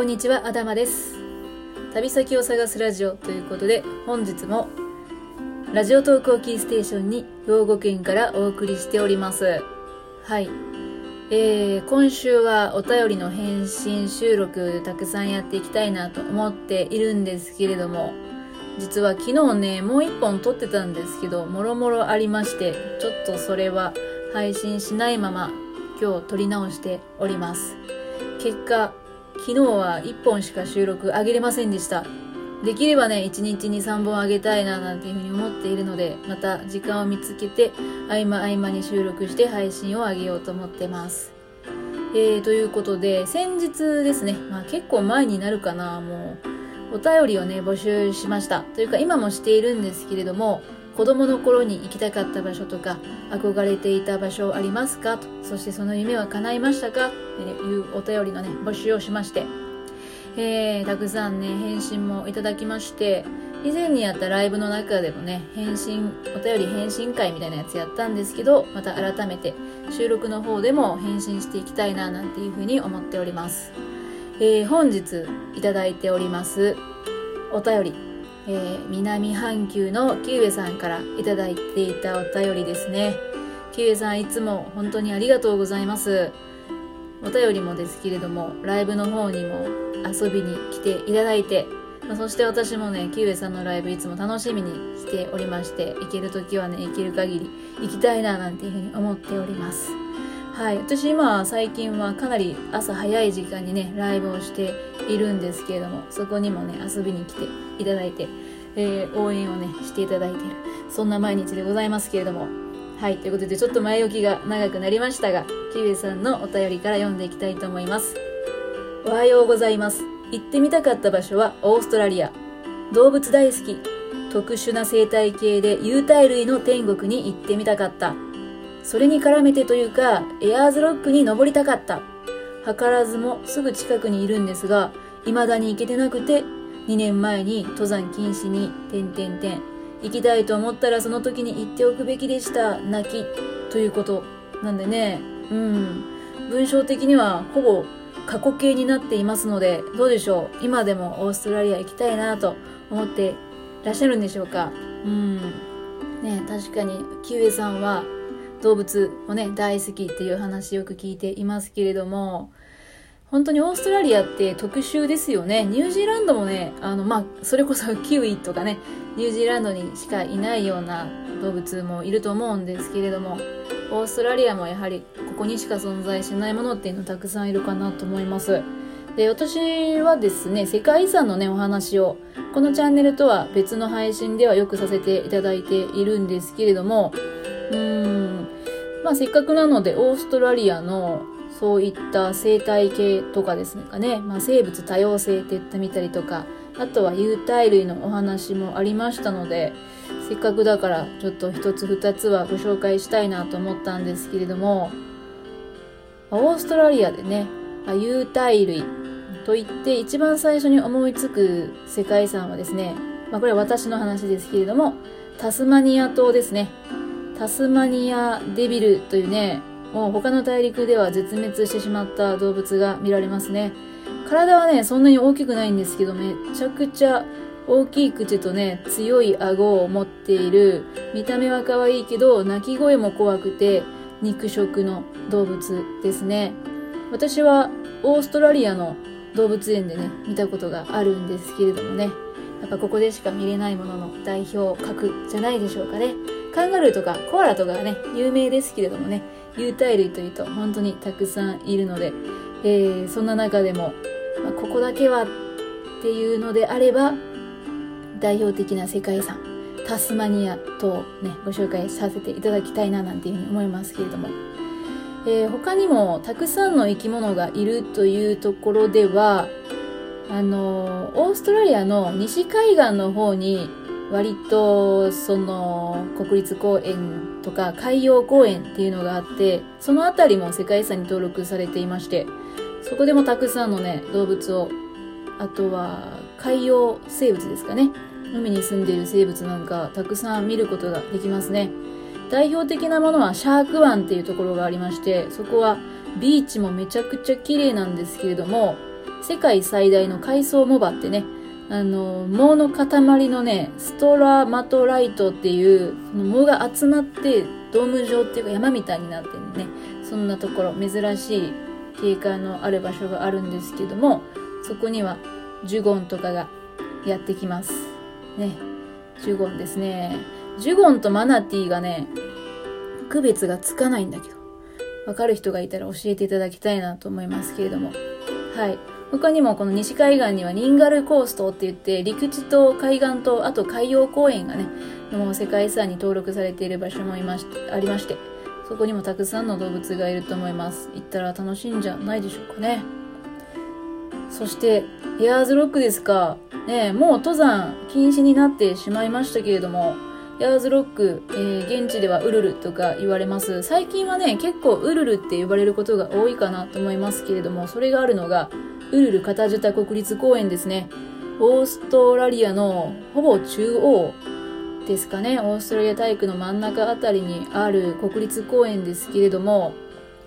こんにちは、あだまです。旅先を探すラジオということで、本日もラジオトークをキーステーションに兵庫県からお送りしております。はい。えー、今週はお便りの返信収録たくさんやっていきたいなと思っているんですけれども、実は昨日ね、もう一本撮ってたんですけど、もろもろありまして、ちょっとそれは配信しないまま今日撮り直しております。結果、昨日は1本しか収録上げれませんでした。できればね、1日に3本上げたいななんていうふうに思っているので、また時間を見つけて、合間合間に収録して配信を上げようと思ってます。えー、ということで、先日ですね、まあ結構前になるかな、もう、お便りをね、募集しました。というか今もしているんですけれども、子供の頃に行きたかった場所とか、憧れていた場所ありますか？と、そしてその夢は叶いましたか？というお便りのね、募集をしまして、えー、たくさんね、返信もいただきまして、以前にやったライブの中でもね、返信、お便り返信会みたいなやつやったんですけど、また改めて収録の方でも返信していきたいななんていうふうに思っております。えー、本日いただいておりますお便り、えー、南半球のキウエさんからいいていたお便りですね。キウエさんいつも本当にありがとうございます。お便りもですけれども、ライブの方にも遊びに来ていただいて、まあそして私もね、キウエさんのライブいつも楽しみにしておりまして、行ける時はね、行ける限り行きたいななんていうふうに思っております。はい。私今、最近はかなり朝早い時間にね、ライブをしているんですけれども、そこにもね、遊びに来ていただいて、えー応援をね、していただいている。そんな毎日でございますけれども。はい。ということで、ちょっと前置きが長くなりましたが、キウエさんのお便りから読んでいきたいと思います。おはようございます。行ってみたかった場所はオーストラリア。動物大好き。特殊な生態系で有袋類の天国に行ってみたかった。それに絡めてというか、エアーズロックに登りたかった。図らずもすぐ近くにいるんですが、未だに行けてなくて、2年前に登山禁止に、点々点。行きたいと思ったらその時に行っておくべきでした。泣き。ということ。なんでね、うん。文章的にはほぼ過去形になっていますので、どうでしょう今でもオーストラリア行きたいなと思ってらっしゃるんでしょうかうん。ね確かに、キウエさんは動物もね、大好きっていう話よく聞いていますけれども、本当にオーストラリアって特殊ですよね。ニュージーランドもね、あの、まあ、それこそキウイとかね、ニュージーランドにしかいないような動物もいると思うんですけれども、オーストラリアもやはりここにしか存在しないものっていうのたくさんいるかなと思います。で、私はですね、世界遺産のね、お話を、このチャンネルとは別の配信ではよくさせていただいているんですけれども、うーん、まあせっかくなのでオーストラリアのそういった生態系とかですかね、まあ、生物多様性って言ってみたりとか、あとは有袋類のお話もありましたので、せっかくだからちょっと一つ二つはご紹介したいなと思ったんですけれども、オーストラリアでね、有袋類と言って一番最初に思いつく世界遺産はですね、まあこれは私の話ですけれども、タスマニア島ですね。タスマニアデビルというね、もう他の大陸では絶滅してしまった動物が見られますね。体はね、そんなに大きくないんですけど、めちゃくちゃ大きい口とね、強い顎を持っている、見た目は可愛いけど、鳴き声も怖くて、肉食の動物ですね。私はオーストラリアの動物園でね、見たことがあるんですけれどもね、やっぱここでしか見れないものの代表格じゃないでしょうかね。カンガルーとかコアラとかね、有名ですけれどもね、有袋類というと本当にたくさんいるので、えー、そんな中でも、まあ、ここだけはっていうのであれば、代表的な世界遺産、タスマニア島をね、ご紹介させていただきたいななんていうふうに思いますけれども、えー、他にもたくさんの生き物がいるというところでは、あの、オーストラリアの西海岸の方に割とその国立公園とか海洋公園っていうのがあってその辺りも世界遺産に登録されていましてそこでもたくさんのね動物をあとは海洋生物ですかね海に住んでいる生物なんかたくさん見ることができますね。代表的なものはシャーク湾っていうところがありましてそこはビーチもめちゃくちゃ綺麗なんですけれども世界最大の海藻藻場ってね、あの、藻の塊のね、ストラマトライトっていう、その藻が集まってドーム状っていうか山みたいになってるね、そんなところ、珍しい景観のある場所があるんですけども、そこにはジュゴンとかがやってきます。ね。ジュゴンですね。ジュゴンとマナティーがね、区別がつかないんだけど、わかる人がいたら教えていただきたいなと思いますけれども。はい。他にもこの西海岸にはニンガルコーストって言って陸地と海岸とあと海洋公園がねもう世界遺産に登録されている場所もいましありましてそこにもたくさんの動物がいると思います。行ったら楽しいんじゃないでしょうかね。そしてエアーズロックですか。ねもう登山禁止になってしまいましたけれどもヤーズロック、えー、現地ではウルルとか言われます。最近はね、結構ウルルって呼ばれることが多いかなと思いますけれども、それがあるのが、ウルルカタジュタ国立公園ですね。オーストラリアのほぼ中央ですかね。オーストラリア大陸の真ん中あたりにある国立公園ですけれども、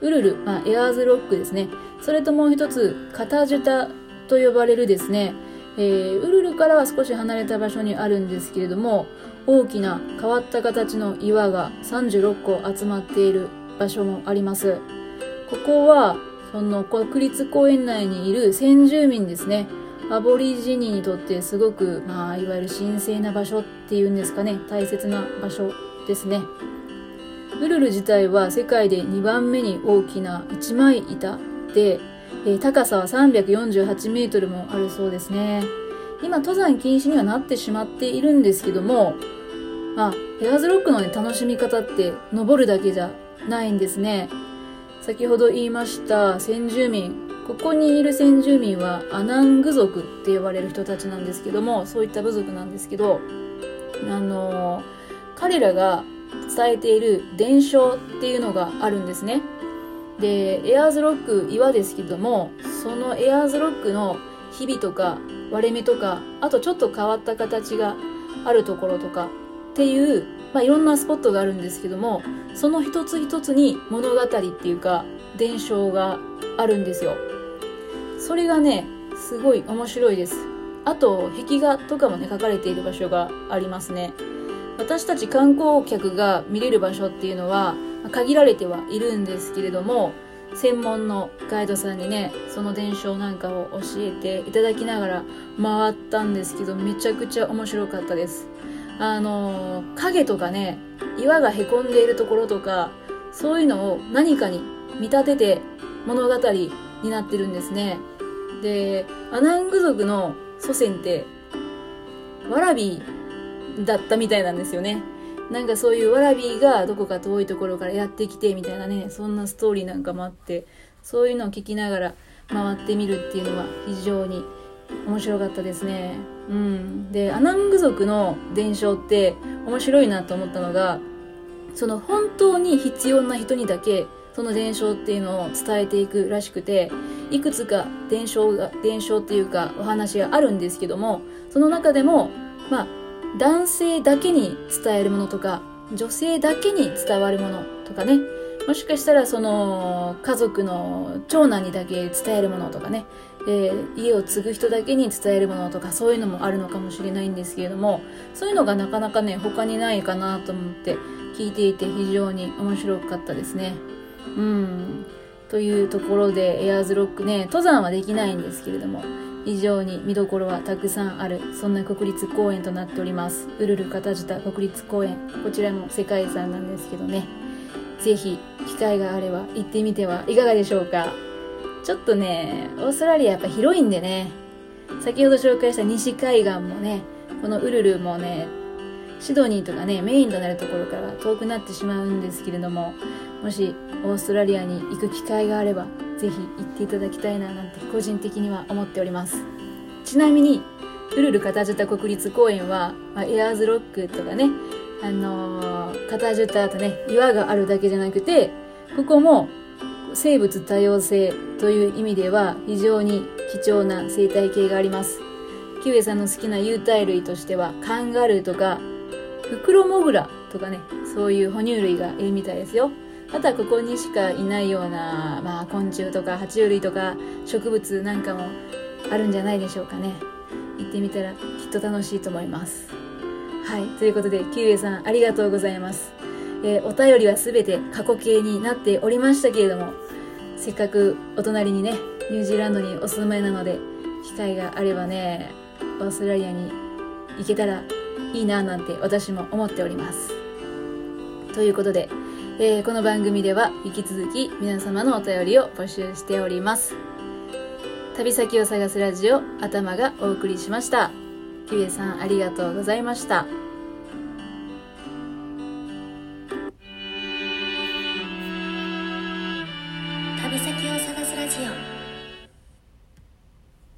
ウルル、まあ、エアーズロックですね。それともう一つ、カタジュタと呼ばれるですね、えー、ウルルからは少し離れた場所にあるんですけれども、大きな変わった形の岩が36個集まっている場所もあります。ここは、その国立公園内にいる先住民ですね。アボリジニにとってすごく、まあ、いわゆる神聖な場所っていうんですかね。大切な場所ですね。ウルル自体は世界で2番目に大きな一枚板で、えー、高さは348メートルもあるそうですね。今、登山禁止にはなってしまっているんですけども、まあ、エアーズロックのね、楽しみ方って登るだけじゃないんですね。先ほど言いました先住民、ここにいる先住民はアナング族って呼ばれる人たちなんですけども、そういった部族なんですけど、あのー、彼らが伝えている伝承っていうのがあるんですね。で、エアーズロック岩ですけども、そのエアーズロックの日々とか割れ目とか、あとちょっと変わった形があるところとか、っていう、まあ、いろんなスポットがあるんですけどもその一つ一つに物語っていうか伝承があるんですよ。それがねすごい面白いです。あと壁画とかもね書かれている場所がありますね。私たち観光客が見れる場所っていうのは限られてはいるんですけれども専門のガイドさんにねその伝承なんかを教えていただきながら回ったんですけどめちゃくちゃ面白かったです。あの影とかね岩がへこんでいるところとかそういうのを何かに見立てて物語になってるんですね。でアナング族の祖先ってワラビだったみたいなんですよね。なんかそういうワラビーがどこか遠いところからやってきてみたいなねそんなストーリーなんかもあってそういうのを聞きながら回ってみるっていうのは非常に面白かったですね。うん。で、アナング族の伝承って面白いなと思ったのが、その本当に必要な人にだけその伝承っていうのを伝えていくらしくて、いくつか伝承が、伝承っていうかお話があるんですけども、その中でも、まあ、男性だけに伝えるものとか、女性だけに伝わるものとかね、もしかしたらその家族の長男にだけ伝えるものとかね、えー、家を継ぐ人だけに伝えるものとかそういうのもあるのかもしれないんですけれどもそういうのがなかなかね他にないかなと思って聞いていて非常に面白かったですね。うん。というところでエアーズロックね登山はできないんですけれども以上に見どころはたくさんあるそんな国立公園となっております。ウルルカタジタ国立公園。こちらも世界遺産なんですけどね。是非機会があれば行ってみてはいかがでしょうか。ちょっとね、オーストラリアやっぱ広いんでね、先ほど紹介した西海岸もね、このウルルもね、シドニーとかね、メインとなるところから遠くなってしまうんですけれども、もしオーストラリアに行く機会があれば、ぜひ行っていただきたいななんて個人的には思っております。ちなみに、ウルルカタジュタ国立公園は、まあ、エアーズロックとかね、あのー、カタジュタとね、岩があるだけじゃなくて、ここも生物多様性という意味では非常に貴重な生態系があります。キウエさんの好きな有袋類としてはカンガルーとかフクロモグラとかね、そういう哺乳類がいるみたいですよ。あとはここにしかいないような、まあ、昆虫とか爬虫類とか植物なんかもあるんじゃないでしょうかね。行ってみたらきっと楽しいと思います。はい。ということでキウエさんありがとうございます。えー、お便りは全て過去形になっておりましたけれどもせっかくお隣にねニュージーランドにお住まいなので機会があればねオーストラリアに行けたらいいななんて私も思っております。ということで、えー、この番組では引き続き皆様のお便りを募集しております。旅先を探すラジオ頭がお送りしました。キュエさんありがとうございました。